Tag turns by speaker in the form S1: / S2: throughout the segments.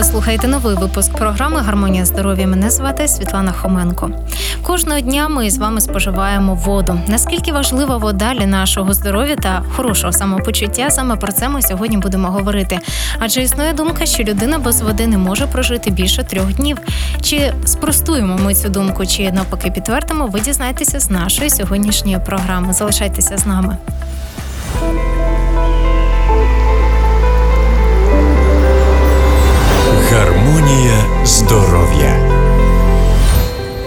S1: Ви слухаєте новий випуск програми Гармонія здоров'я. Мене звати Світлана Хоменко. Кожного дня ми з вами споживаємо воду. Наскільки важлива вода для нашого здоров'я та хорошого самопочуття? Саме про це ми сьогодні будемо говорити. Адже існує думка, що людина без води не може прожити більше трьох днів. Чи спростуємо ми цю думку, чи навпаки підтвердимо, ви дізнаєтеся з нашої сьогоднішньої програми. Залишайтеся з нами.
S2: Гармонія здоров'я.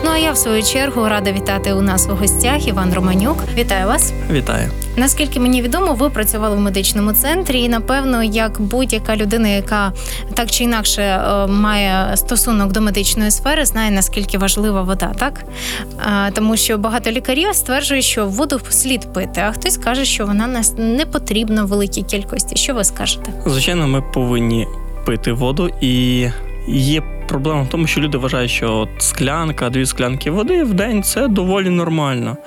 S1: Ну а я в свою чергу рада вітати у нас у гостях Іван Романюк. Вітаю вас.
S3: Вітаю.
S1: Наскільки мені відомо, ви працювали в медичному центрі, і напевно, як будь-яка людина, яка так чи інакше е, має стосунок до медичної сфери, знає наскільки важлива вода, так Е, тому що багато лікарів стверджують, що воду слід пити, а хтось каже, що вона нас не потрібна в великій кількості. Що ви скажете?
S3: Звичайно, ми повинні пити воду, і є проблема в тому, що люди вважають, що от склянка, дві склянки води в день це доволі нормально.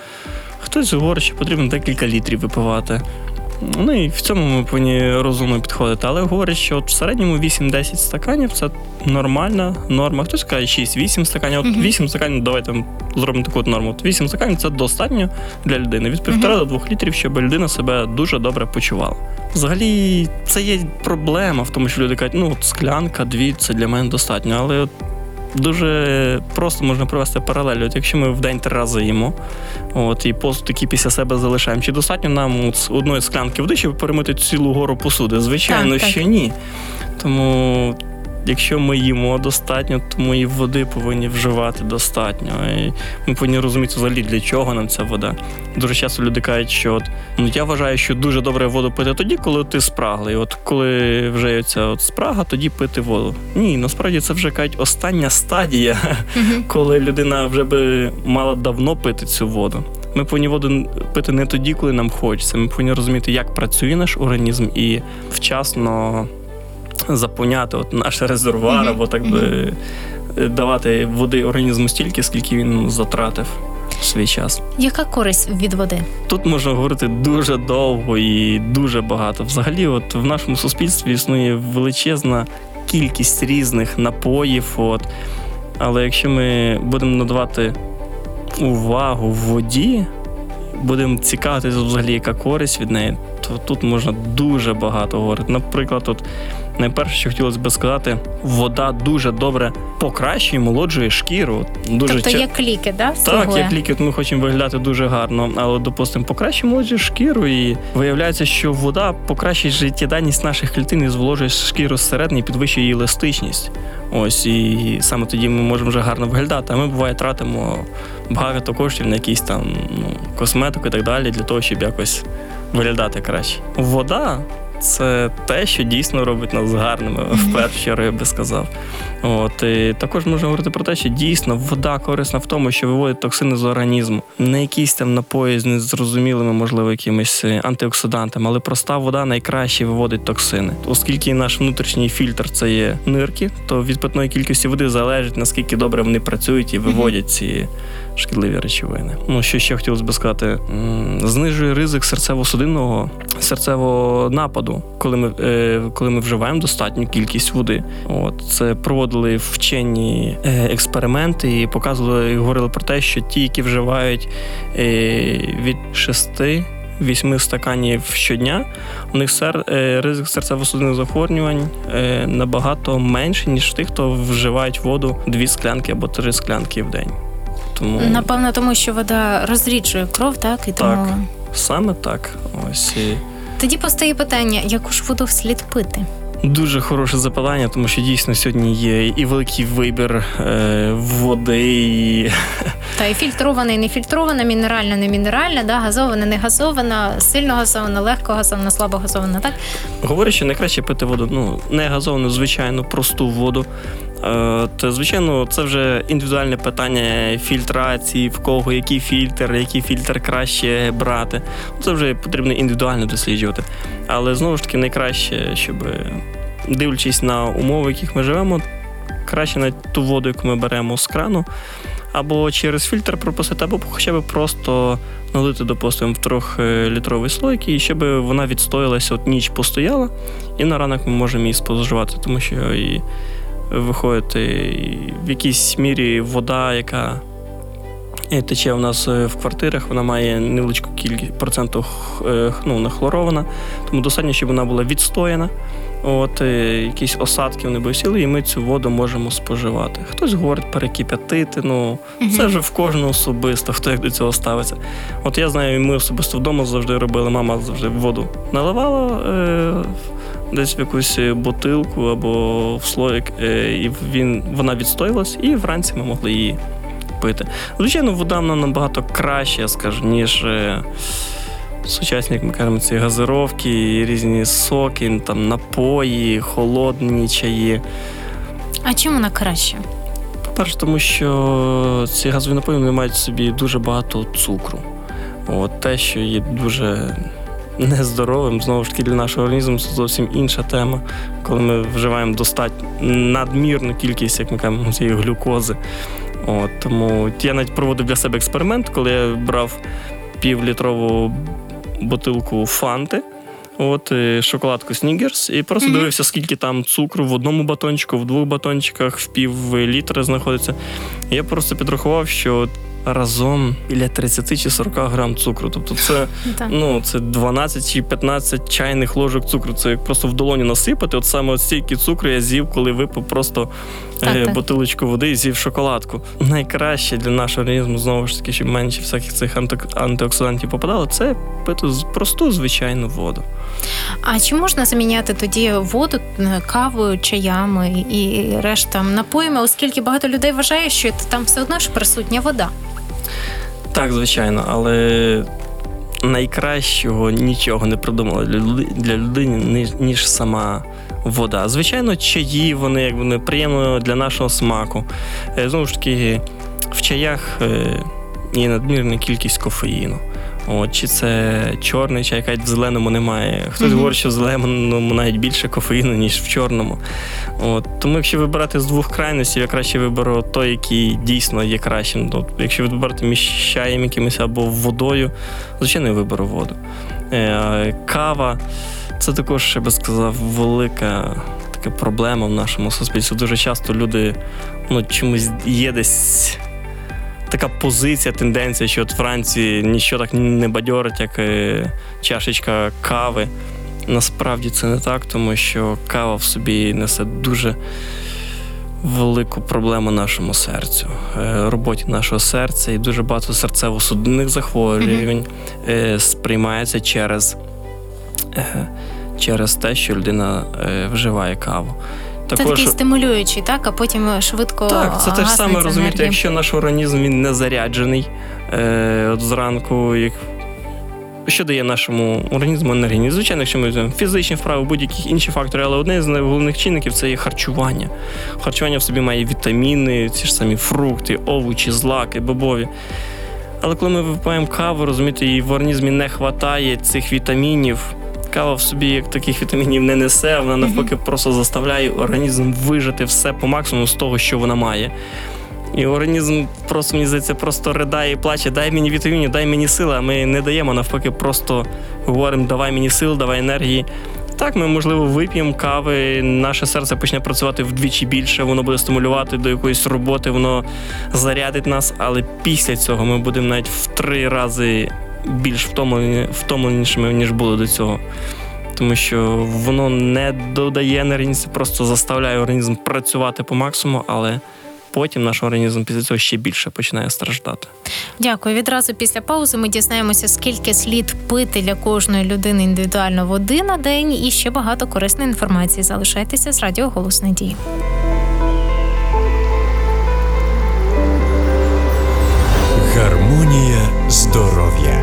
S3: Хтось говорить, що потрібно декілька літрів випивати. Ну і в цьому ми повинні розумно підходити. Але говорять, що от в середньому 8-10 стаканів це нормальна норма. Хтось каже 6-8 стаканів. От 8 стаканів, давайте зробимо таку от норму. От 8 стаканів це достатньо для людини. Від півтора до 2 літрів, щоб людина себе дуже добре почувала. Взагалі, це є проблема в тому, що люди кажуть, ну от склянка, дві це для мене достатньо. Але от дуже просто можна провести паралель. От якщо ми в день три рази їмо, от і посуд такий після себе залишаємо, чи достатньо нам одної склянки води, щоб перемити цілу гору посуди? Звичайно,
S1: Так, так.
S3: що ні. Тому. Якщо ми їмо достатньо, то ми і води повинні вживати достатньо. І ми повинні розуміти взагалі, для чого нам ця вода. Дуже часто люди кажуть, що от, ну я вважаю, що дуже добре воду пити тоді, коли ти спраглий. От коли вже є ця от спрага, тоді пити воду. Ні, насправді це вже кажуть остання стадія, коли людина вже би мала давно пити цю воду. Ми повинні воду пити не тоді, коли нам хочеться. Ми повинні розуміти, як працює наш організм і вчасно заповняти от наш резервуар, або так би давати води організму стільки, скільки він затратив свій час.
S1: Яка користь від води?
S3: Тут можна говорити дуже довго і дуже багато. Взагалі, от в нашому суспільстві існує величезна кількість різних напоїв. От. Але якщо ми будемо надавати увагу воді, будемо цікавитися взагалі, яка користь від неї, то тут можна дуже багато говорити. Наприклад, от найперше, що хотілося б сказати, вода дуже добре покращує, молоджує шкіру. Дуже
S1: тобто
S3: ча-
S1: як ліки, да?
S3: так,
S1: слугує?
S3: як ліки, от ми хочемо виглядати дуже гарно, але, допустимо, покращує молоді шкіру, і виявляється, що вода покращує життєдайність наших клітин і зволожує шкіру зсередини і підвищує її еластичність. Ось і саме тоді ми можемо вже гарно виглядати. А ми буває тратимо багато коштів на якісь там ну, косметику і так далі, для того, щоб якось виглядати краще. Вода. Це те, що дійсно робить нас гарними, в першу чергу, я би сказав. От і також можна говорити про те, що дійсно вода корисна в тому, що виводить токсини з організму, не якісь там напої з незрозумілими, можливо, якимись антиоксидантами, але проста вода найкраще виводить токсини. Оскільки наш внутрішній фільтр це є нирки, то від питної кількості води залежить наскільки добре вони працюють і виводять ці шкідливі речовини. Ну що ще хотілося б сказати, знижує ризик серцево-судинного серцевого нападу, коли ми, е, коли ми вживаємо достатню кількість води. От це проводили вчені е, експерименти і показували, і говорили про те, що ті, які вживають е, від 6 8 стаканів щодня, у них сер, ризик серцево-судинних захворювань набагато менший, ніж тих, хто вживають воду 2 склянки або 3 склянки в день. Тому
S1: Напевно, тому що вода розріджує кров, так і тому
S3: Так. саме так. Ось і
S1: тоді постає питання, яку ж воду слід пити?
S3: Дуже хороше запитання, тому що дійсно сьогодні є і великий вибір е, води, і
S1: Та і фільтрована, і нефільтрована, мінеральна, не мінеральна, да, газована, не газована, сильно газована, легко газована, слабо газована, так?
S3: говорять, що найкраще пити воду, ну не газовану, звичайну, просту воду. Е, то, звичайно, це вже індивідуальне питання фільтрації, в кого який фільтр, який фільтр краще брати. Це вже потрібно індивідуально досліджувати. Але знову ж таки, найкраще, щоб дивлячись на умови, в яких ми живемо, краще на ту воду, яку ми беремо з крану, або через фільтр пропустити, або хоча б просто налити, допустимо, в трьохлітровий слойк, і щоб вона відстоялася, от ніч постояла, і на ранок ми можемо її споживати, тому що і виходити в якійсь мірі вода, яка е, тече у нас е, в квартирах, вона має невеличку кількість проценту е, ну, нахлорована, тому достатньо, щоб вона була відстояна. От якісь осадки вони сіли, і ми цю воду можемо споживати. Хтось говорить перекип'ятити, ну це вже в кожного особисто, хто як до цього ставиться. От я знаю, ми особисто вдома завжди робили, мама завжди воду наливала е, десь в якусь бутилку або в слоїк, е, і він, вона відстоїлась, і вранці ми могли її пити. Звичайно, вода вона набагато краще, я скажу, ніж. Е, Сучасні, як ми кажемо, ці газировки, різні соки, там напої, холодні чаї.
S4: А чим вона краще?
S3: По-перше, тому що ці газові напої вони мають в собі дуже багато цукру. От те, що є дуже нездоровим, знову ж таки, для нашого організму це зовсім інша тема, коли ми вживаємо достатньо надмірну кількість, як ми кажемо, цієї глюкози. От, тому я навіть проводив для себе експеримент, коли я брав півлітрову бутилку фанти. От е, шоколадку Снігерс, і просто
S4: Мгм.
S3: дивився, скільки там цукру в одному батончику, в двох батончиках, в пів літра знаходиться. Я просто підрахував, що разом біля 30 чи 40 грам цукру. Тобто це, ну, це 12 чи 15 чайних ложок цукру. Це як просто в долоні насипати. От саме от стільки цукру я з'їв, коли випив просто
S4: Так,
S3: е,
S4: так.
S3: бутилочку води і з'їв шоколадку. Найкраще для нашого організму, знову ж таки, щоб менше всяких цих анти- антиоксидантів попадало, це пити просту звичайну воду.
S4: А чи можна заміняти тоді воду е, кавою, чаями і решта напоями, оскільки багато людей вважає, що там все одно ж присутня вода.
S3: Так, звичайно, але найкращого нічого не придумала для, людини, ніж, сама вода. Звичайно, чаї вони якби неприємно для нашого смаку. Е, Знову ж таки, в чаях е, є надмірна кількість кофеїну. От, чи це чорний чай, кажуть, в зеленому немає. Хтось
S4: Мгм.
S3: говорить, що в зеленому навіть більше кофеїну, ніж в чорному. От, тому якщо вибирати з двох крайностей, я краще виберу той, який дійсно є кращим. Тобто, якщо вибирати між чаєм якимось або водою, звичайно, я виберу воду. Е, кава це також, я би сказав, велика проблема в нашому суспільстві. Дуже часто люди ну, чомусь є десь. Така позиція, тенденція, що от Франції нічого так не бадьорить, як е, чашечка кави. Насправді це не так, тому що кава в собі несе дуже велику проблему нашому серцю, е, роботі нашого серця, і дуже багато серцево-судинних захворювань е, сприймається через, через те, що людина е, вживає каву.
S4: Це такий стимулюючий, так, а потім швидко.
S3: так, це те ж саме розумієте,
S4: енергія.
S3: якщо наш організм він не заряджений е, от зранку, як що дає нашому організму енергії? Звичайно, якщо ми візьмемо фізичні вправи, будь-які інші фактори, але одне з найголовних чинників це є харчування. Харчування в собі має вітаміни, ці ж самі фрукти, овочі, злаки, бобові. Але коли ми випиваємо каву, розумієте, і в організмі не вистачає цих вітамінів. Кава в собі як таких вітамінів не несе, вона навпаки просто заставляє організм вижити все по максимуму з того, що вона має. І організм просто мені здається, просто ридає і плаче, дай мені вітамінів, дай мені сили, а ми не даємо, навпаки, просто говоримо, давай мені сил, давай енергії. Так, ми, можливо, вип'ємо кави, наше серце почне працювати вдвічі більше, воно буде стимулювати до якоїсь роботи, воно зарядить нас, але після цього ми будемо навіть в три рази більш втомлені, втомленішими, ніж були до цього. Тому що воно не додає енергії, просто заставляє організм працювати по максимуму, але потім наш організм після цього ще більше починає страждати.
S4: Дякую. Відразу після паузи ми дізнаємося, скільки слід пити для кожної людини індивідуально води на день, і ще багато корисної інформації. Залишайтеся з радіо Голос Надії.
S2: Гармонія здоров'я.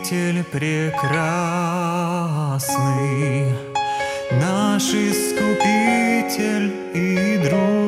S5: Спаситель прекрасный, Наш Искупитель и друг.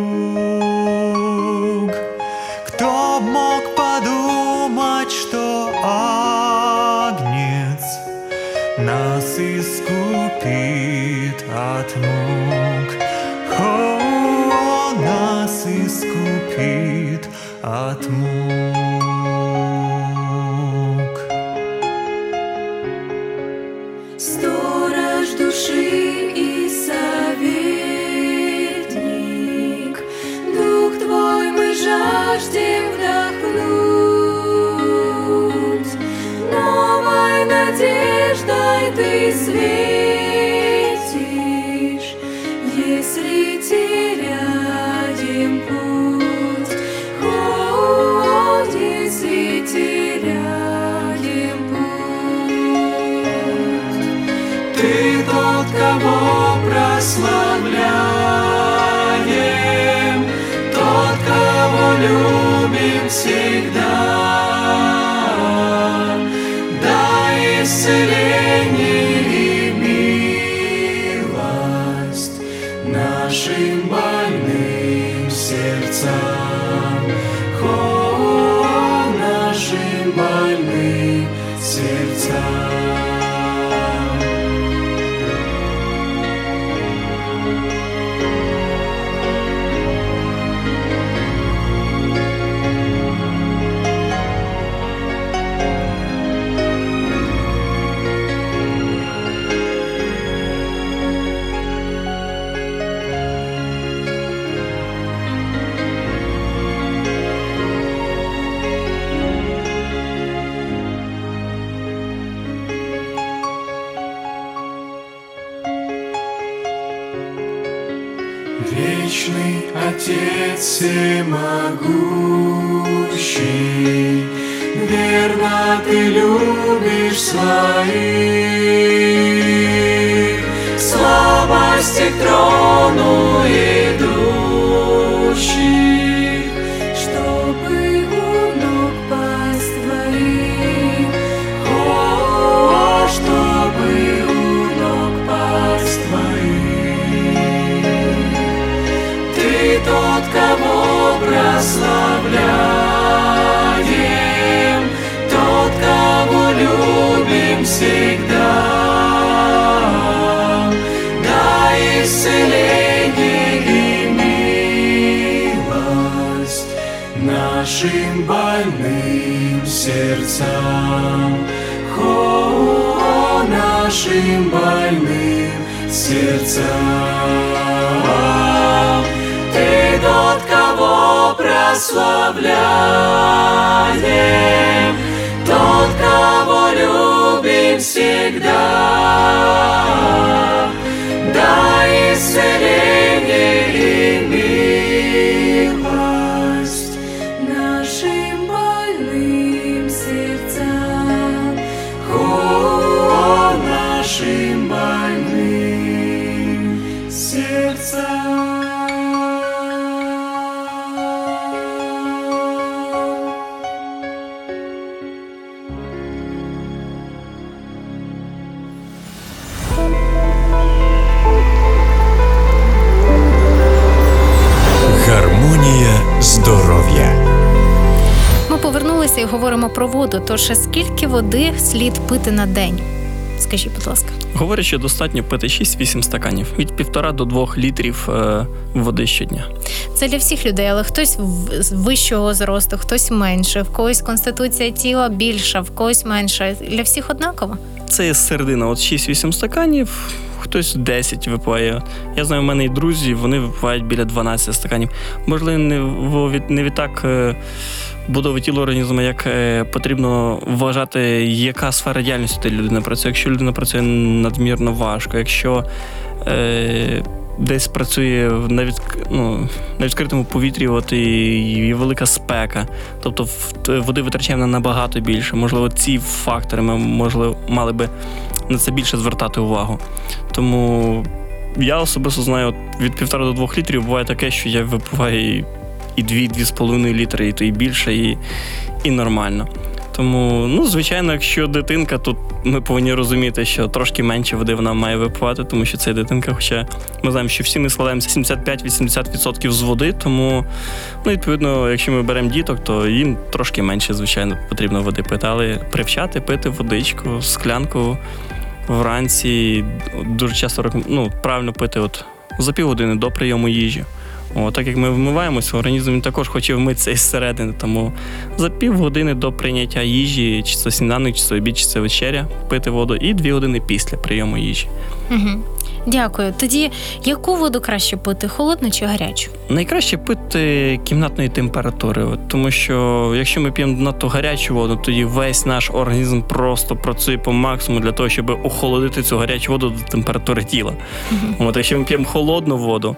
S5: Вечный Отец всемогущий, Верно Ты любишь своих, Слабости к трону идущих, сердцам. О, нашим больным сердцам. Ты тот, кого прославляем, тот, кого любим всегда. Дай исцеление и милость
S4: воду. Тож скільки води слід пити на день? Скажіть, будь ласка.
S3: Говорять, що достатньо пити 6-8 стаканів від 1,5 до 2 літрів е, води щодня.
S4: Це для всіх людей, але хтось з вищого зросту, хтось менше, в когось конституція тіла більша, в когось менша. Для всіх однаково.
S3: Це є середина, от 6-8 стаканів, хтось 10 випиває. Я знаю, в мене і друзі, вони випивають біля 12 стаканів. Можливо, не, не відтак е, будови тіла організму, як е, потрібно вважати, яка сфера діяльності та людина працює. Якщо людина працює надмірно важко, якщо е, десь працює на, від, ну, на відкритому повітрі, от і, і велика спека, тобто води витрачаємо набагато більше. Можливо, ці фактори ми можливо мали би на це більше звертати увагу. Тому я особисто знаю, від півтора до двох літрів буває таке, що я випиваю і- і дві, дві з половиною літри, і то і більше, і, і нормально. Тому, ну, звичайно, якщо дитинка, то ми повинні розуміти, що трошки менше води вона має випивати, тому що це дитинка. Хоча ми знаємо, що всі ми складаємося 75-80% з води, тому, ну, відповідно, якщо ми беремо діток, то їм трошки менше, звичайно, потрібно води пити, але привчати пити водичку, склянку вранці дуже часто ну, правильно пити от за півгодини до прийому їжі. О, так як ми вмиваємося, організм також хоче вмитися із середини. Тому за півгодини до прийняття їжі, чи це сніданок, чи це обід, чи це вечеря, пити воду, і дві години після прийому їжі.
S4: Угу. Дякую. Тоді яку воду краще пити, холодну чи гарячу?
S3: Найкраще пити кімнатної температури, от, тому що якщо ми п'ємо надто гарячу воду, тоді весь наш організм просто працює по максимуму для того, щоб охолодити цю гарячу воду до температури тіла. От якщо ми п'ємо холодну воду.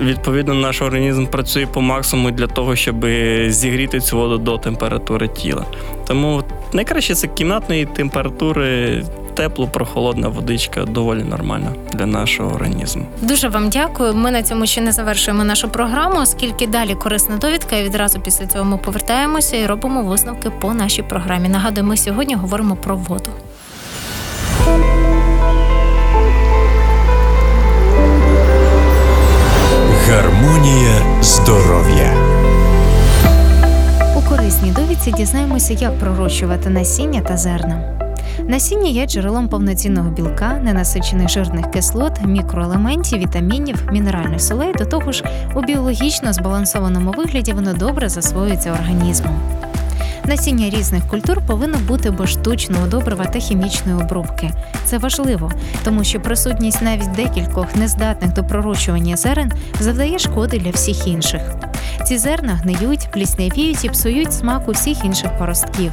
S3: Відповідно, наш організм працює по максимуму для того, щоб зігріти цю воду до температури тіла. Тому найкраще це кімнатної температури, тепло, прохолодна водичка доволі нормальна для нашого організму.
S4: Дуже вам дякую. Ми на цьому ще не завершуємо нашу програму, оскільки далі корисна довідка. І відразу після цього ми повертаємося і робимо висновки по нашій програмі. Нагадую, ми сьогодні говоримо про воду.
S2: Гармонія здоров'я.
S4: У корисній довідці дізнаємося, як пророщувати насіння та зерна. Насіння є джерелом повноцінного білка, ненасичених жирних кислот, мікроелементів, вітамінів, мінеральних солей. До того ж, у біологічно збалансованому вигляді воно добре засвоюється організмом. Насіння різних культур повинно бути без штучного добрива та хімічної обробки. Це важливо, тому що присутність навіть декількох нездатних до пророщування зерен завдає шкоди для всіх інших. Ці зерна гниють, пліснявіють і псують смак усіх інших поростків.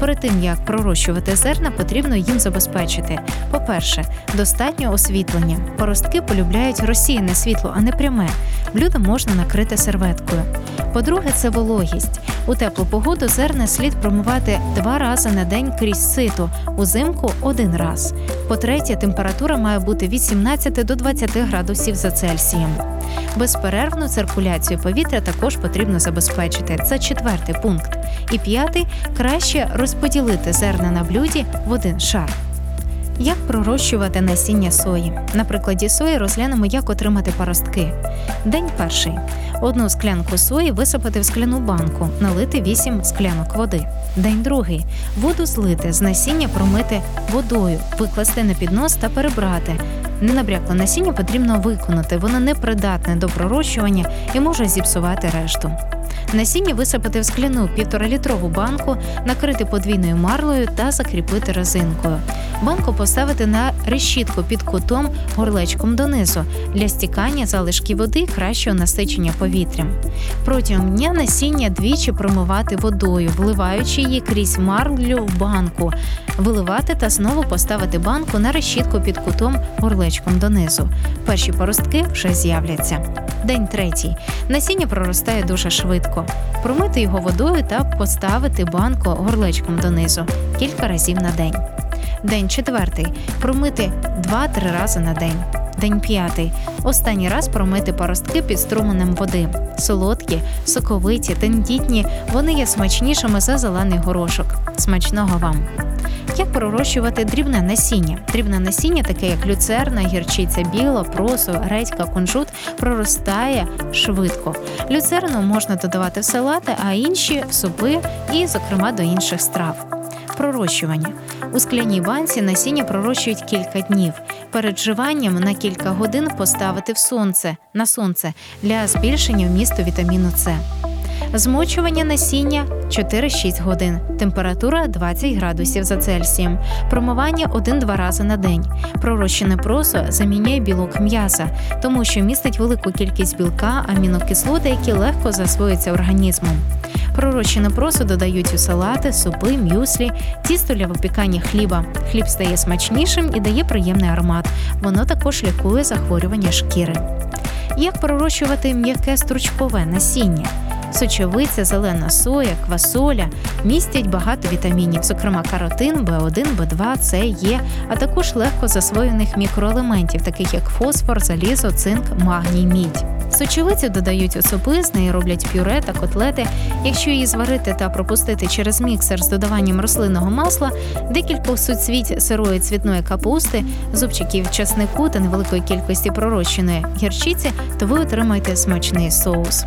S4: Перед тим як пророщувати зерна, потрібно їм забезпечити. По-перше, достатньо освітлення. Поростки полюбляють розсіяне світло, а не пряме. Блюдо можна накрити серветкою. По-друге, це вологість. У теплу погоду зерна слід промивати два рази на день крізь сито, узимку один раз. По-третє, температура має бути від 17 до 20 градусів за Цельсієм. Безперервну циркуляцію повітря також потрібно забезпечити. Це четвертий пункт. І п'ятий краще розподілити зерна на блюді в один шар. Як пророщувати насіння сої? На прикладі сої розглянемо, як отримати паростки. День перший. Одну склянку сої висипати в скляну банку, налити 8 склянок води. День другий. Воду злити, з насіння промити водою, викласти на піднос та перебрати. Ненабрякле насіння потрібно виконати, воно непридатне до пророщування і може зіпсувати решту. Насіння висипати в скляну півторалітрову банку, накрити подвійною марлею та закріпити резинкою. Банку поставити на решітку під кутом горлечком донизу для стікання залишків води кращого насичення повітрям. Протягом дня насіння двічі промивати водою, вливаючи її крізь марлю в банку, виливати та знову поставити банку на решітку під кутом горлечком донизу. Перші поростки вже з'являться. День третій. Насіння проростає дуже швидко. Промити його водою та поставити банку горлечком донизу кілька разів на день. День четвертий. Промити 2-3 рази на день. День п'ятий. Останній раз промити паростки під струменем води. Солодкі, соковиті, тендітні. Вони є смачнішими за зелений горошок. Смачного вам! Як пророщувати дрібне насіння? Дрібне насіння, таке як люцерна, гірчиця біла, просо, редька, кунжут, проростає швидко. Люцерну можна додавати в салати, а інші в супи і, зокрема, до інших страв. Пророщування у скляній банці насіння пророщують кілька днів. Перед вживанням на кілька годин поставити в сонце на сонце для збільшення вмісту вітаміну С. Змочування насіння 4-6 годин, температура 20 градусів за Цельсієм, промивання 1-2 рази на день. Пророщене просо заміняє білок м'яса, тому що містить велику кількість білка, амінокислоти, які легко засвоюються організмом. Пророщене просо додають у салати, супи, мюслі, тісто для випікання хліба. Хліб стає смачнішим і дає приємний аромат. Воно також лікує захворювання шкіри. Як пророщувати м'яке стручкове насіння? Сочовиця, зелена соя, квасоля містять багато вітамінів, зокрема каротин, В1, В2, С, Е, а також легко засвоєних мікроелементів, таких як фосфор, залізо, цинк, магній, мідь. Сочовицю додають у з неї роблять пюре та котлети. Якщо її зварити та пропустити через міксер з додаванням рослинного масла, декількох суцвіть сирої цвітної капусти, зубчиків часнику та невеликої кількості пророщеної гірчиці, то ви отримаєте смачний соус.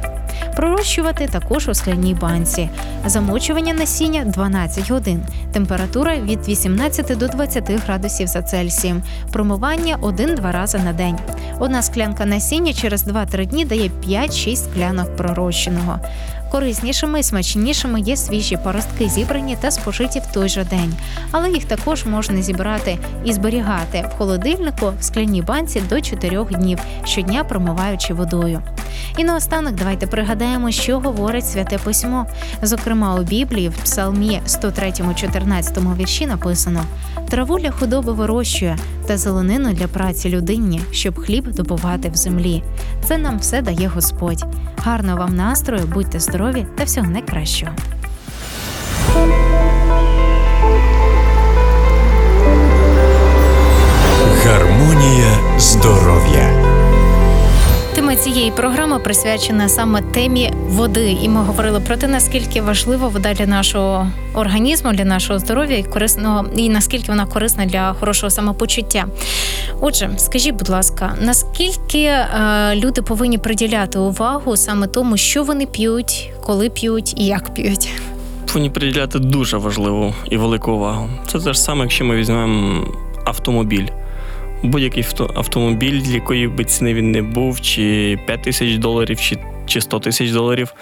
S4: Пророщувати також у скляній банці. Замочування насіння 12 годин. Температура від 18 до 20 градусів за Цельсієм. Промивання 1-2 рази на день. Одна склянка насіння через 2-3 дні дає 5-6 склянок пророщеного. Кориснішими і смачнішими є свіжі поростки, зібрані та спожиті в той же день, але їх також можна зібрати і зберігати в холодильнику в скляній банці до 4 днів, щодня промиваючи водою. І наостанок давайте пригадаємо, що говорить святе письмо. Зокрема, у Біблії в Псалмі 103-14 вірші написано: траву для худоби вирощує та зеленину для праці людині, щоб хліб добувати в землі. Це нам все дає Господь. Гарного вам настрою, будьте здорові та всього найкращого.
S2: Гармонія здоров'я.
S4: Цієї програми присвячена саме темі води, і ми говорили про те, наскільки важлива вода для нашого організму, для нашого здоров'я і корисного, і наскільки вона корисна для хорошого самопочуття. Отже, скажіть, будь ласка, наскільки е, люди повинні приділяти увагу саме тому, що вони п'ють, коли п'ють і як п'ють?
S3: Повинні приділяти дуже важливу і велику увагу. Це те ж саме, якщо ми візьмемо автомобіль. Будь-який авто- автомобіль, якої би ціни він не був, чи 5 тисяч доларів, чи, чи 100 тисяч доларів.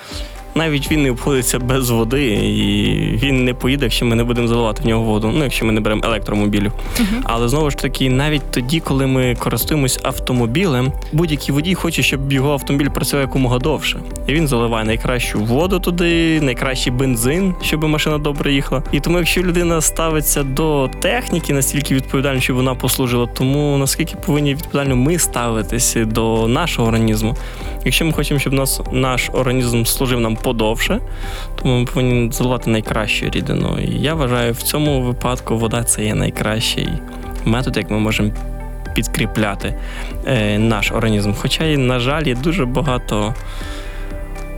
S3: Навіть він не обходиться без води, і він не поїде, якщо ми не будемо заливати в нього воду. Ну, якщо ми не беремо електромобілів. Але знову ж таки, навіть тоді, коли ми користуємось автомобілем, будь-який водій хоче, щоб його автомобіль працював якомога довше. І він заливає найкращу воду туди, найкращий бензин, щоб машина добре їхала. І тому, якщо людина ставиться до техніки настільки відповідально, щоб вона послужила, тому наскільки повинні відповідально ми ставитися до нашого організму. Якщо ми хочемо, щоб нас наш організм служив нам подовше, тому ми повинні заливати найкращу рідину. І я вважаю, в цьому випадку вода це є найкращий метод, як ми можемо підкріпляти е, наш організм. Хоча, на жаль, є дуже багато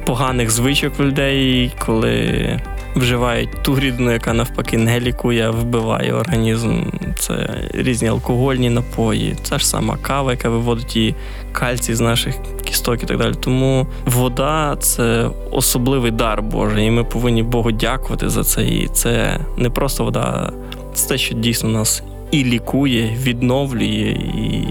S3: поганих звичок в людей, коли вживають ту рідину, яка навпаки не лікує, а вбиває організм. Це різні алкогольні напої, це ж сама кава, яка виводить і кальцій з наших кісток і так далі. Тому вода це особливий дар Божий, і ми повинні Богу дякувати за це. І це не просто вода, це те, що дійсно нас і лікує, відновлює, і,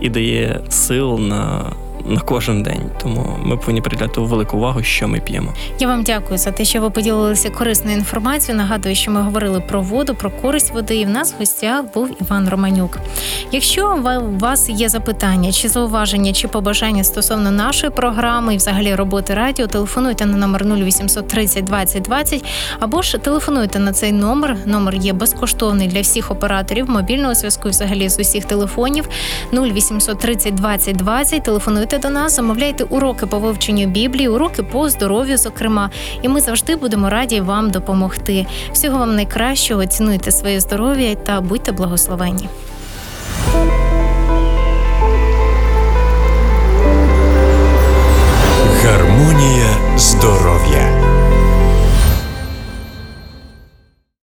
S3: і дає сил на. На кожен день, тому ми повинні приділяти велику увагу, що ми п'ємо.
S4: Я вам дякую за те, що ви поділилися корисною інформацією. Нагадую, що ми говорили про воду, про користь води. І в нас в гостях був Іван Романюк. Якщо у вас є запитання, чи зауваження, чи побажання стосовно нашої програми і взагалі роботи радіо, телефонуйте на номер 0800 30 20 20 або ж телефонуйте на цей номер. Номер є безкоштовний для всіх операторів мобільного зв'язку і взагалі з усіх телефонів 0800 30 20 20. Телефонуйте до нас, замовляйте уроки по вивченню Біблії, уроки по здоров'ю, зокрема. І ми завжди будемо раді вам допомогти. Всього вам найкращого, цінуйте своє здоров'я та будьте благословені.